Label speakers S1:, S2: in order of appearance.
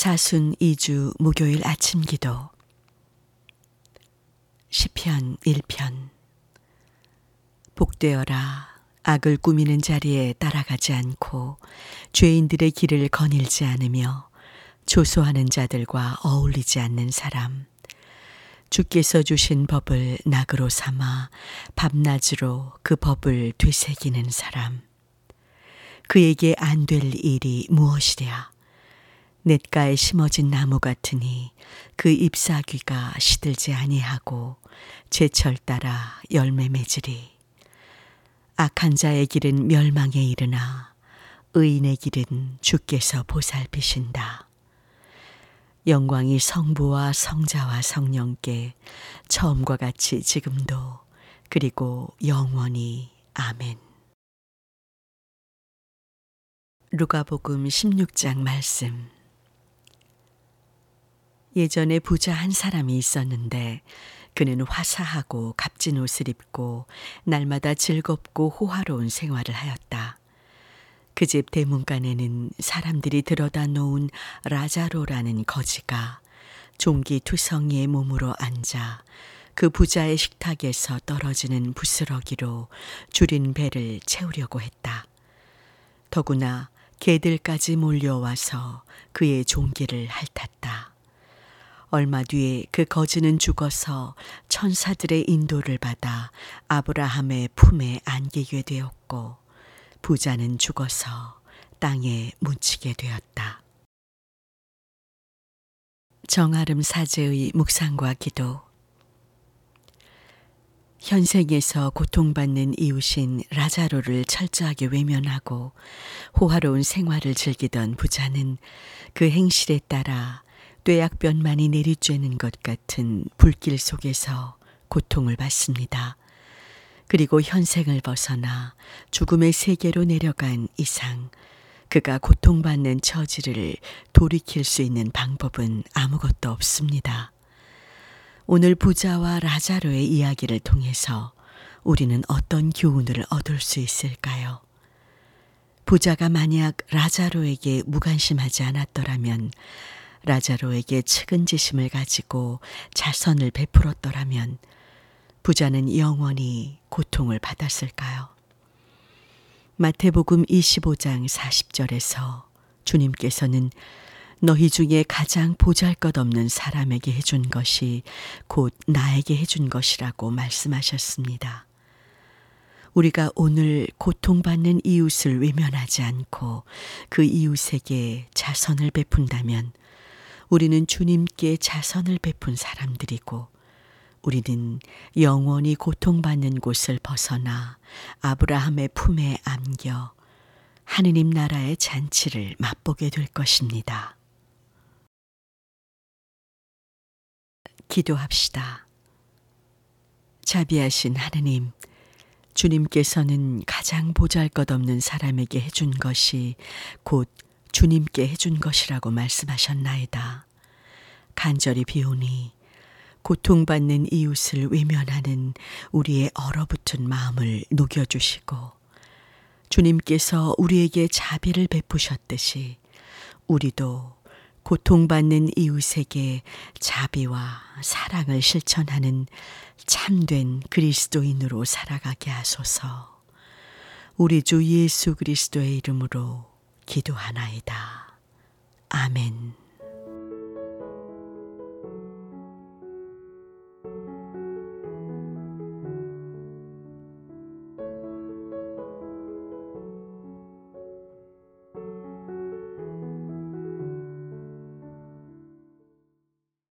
S1: 사순 2주 목요일 아침 기도. 시편 1편. 복되어라. 악을 꾸미는 자리에 따라가지 않고 죄인들의 길을 거닐지 않으며 조소하는 자들과 어울리지 않는 사람. 주께서 주신 법을 낙으로 삼아 밤낮으로 그 법을 되새기는 사람. 그에게 안 될 일이 무엇이랴 냇가에 심어진 나무 같으니 그 잎사귀가 시들지 아니하고 제철 따라 열매 맺으리. 악한 자의 길은 멸망에 이르나 의인의 길은 주께서 보살피신다. 영광이 성부와 성자와 성령께 처음과 같이 지금도 그리고 영원히 아멘. 루가복음 16장 말씀 예전에 부자 한 사람이 있었는데 그는 화사하고 값진 옷을 입고 날마다 즐겁고 호화로운 생활을 하였다. 그 집 대문간에는 사람들이 들어다 놓은 라자로라는 거지가 종기 투성이의 몸으로 앉아 그 부자의 식탁에서 떨어지는 부스러기로 줄인 배를 채우려고 했다. 더구나 개들까지 몰려와서 그의 종기를 핥았다. 얼마 뒤에 그 거지는 죽어서 천사들의 인도를 받아 아브라함의 품에 안기게 되었고 부자는 죽어서 땅에 묻히게 되었다. 정아름 사제의 묵상과 기도 현생에서 고통받는 이웃인 라자로를 철저하게 외면하고 호화로운 생활을 즐기던 부자는 그 행실에 따라 뇌약변만이 내리쬐는 것 같은 불길 속에서 고통을 받습니다. 그리고 현생을 벗어나 죽음의 세계로 내려간 이상 그가 고통받는 처지를 돌이킬 수 있는 방법은 아무것도 없습니다. 오늘 부자와 라자로의 이야기를 통해서 우리는 어떤 교훈을 얻을 수 있을까요? 부자가 만약 라자로에게 무관심하지 않았더라면 라자로에게 측은지심을 가지고 자선을 베풀었더라면 부자는 영원히 고통을 받았을까요? 마태복음 25장 40절에서 주님께서는 너희 중에 가장 보잘 것 없는 사람에게 해준 것이 곧 나에게 해준 것이라고 말씀하셨습니다. 우리가 오늘 고통받는 이웃을 외면하지 않고 그 이웃에게 자선을 베푼다면 우리는 주님께 자선을 베푼 사람들이고 우리는 영원히 고통받는 곳을 벗어나 아브라함의 품에 안겨 하느님 나라의 잔치를 맛보게 될 것입니다. 기도합시다. 자비하신 하느님, 주님께서는 가장 보잘 것 없는 사람에게 해준 것이 곧 주님께 해준 것이라고 말씀하셨나이다. 간절히 비오니 고통받는 이웃을 외면하는 우리의 얼어붙은 마음을 녹여주시고 주님께서 우리에게 자비를 베푸셨듯이 우리도 고통받는 이웃에게 자비와 사랑을 실천하는 참된 그리스도인으로 살아가게 하소서. 우리 주 예수 그리스도의 이름으로 기도하나이다. 아멘.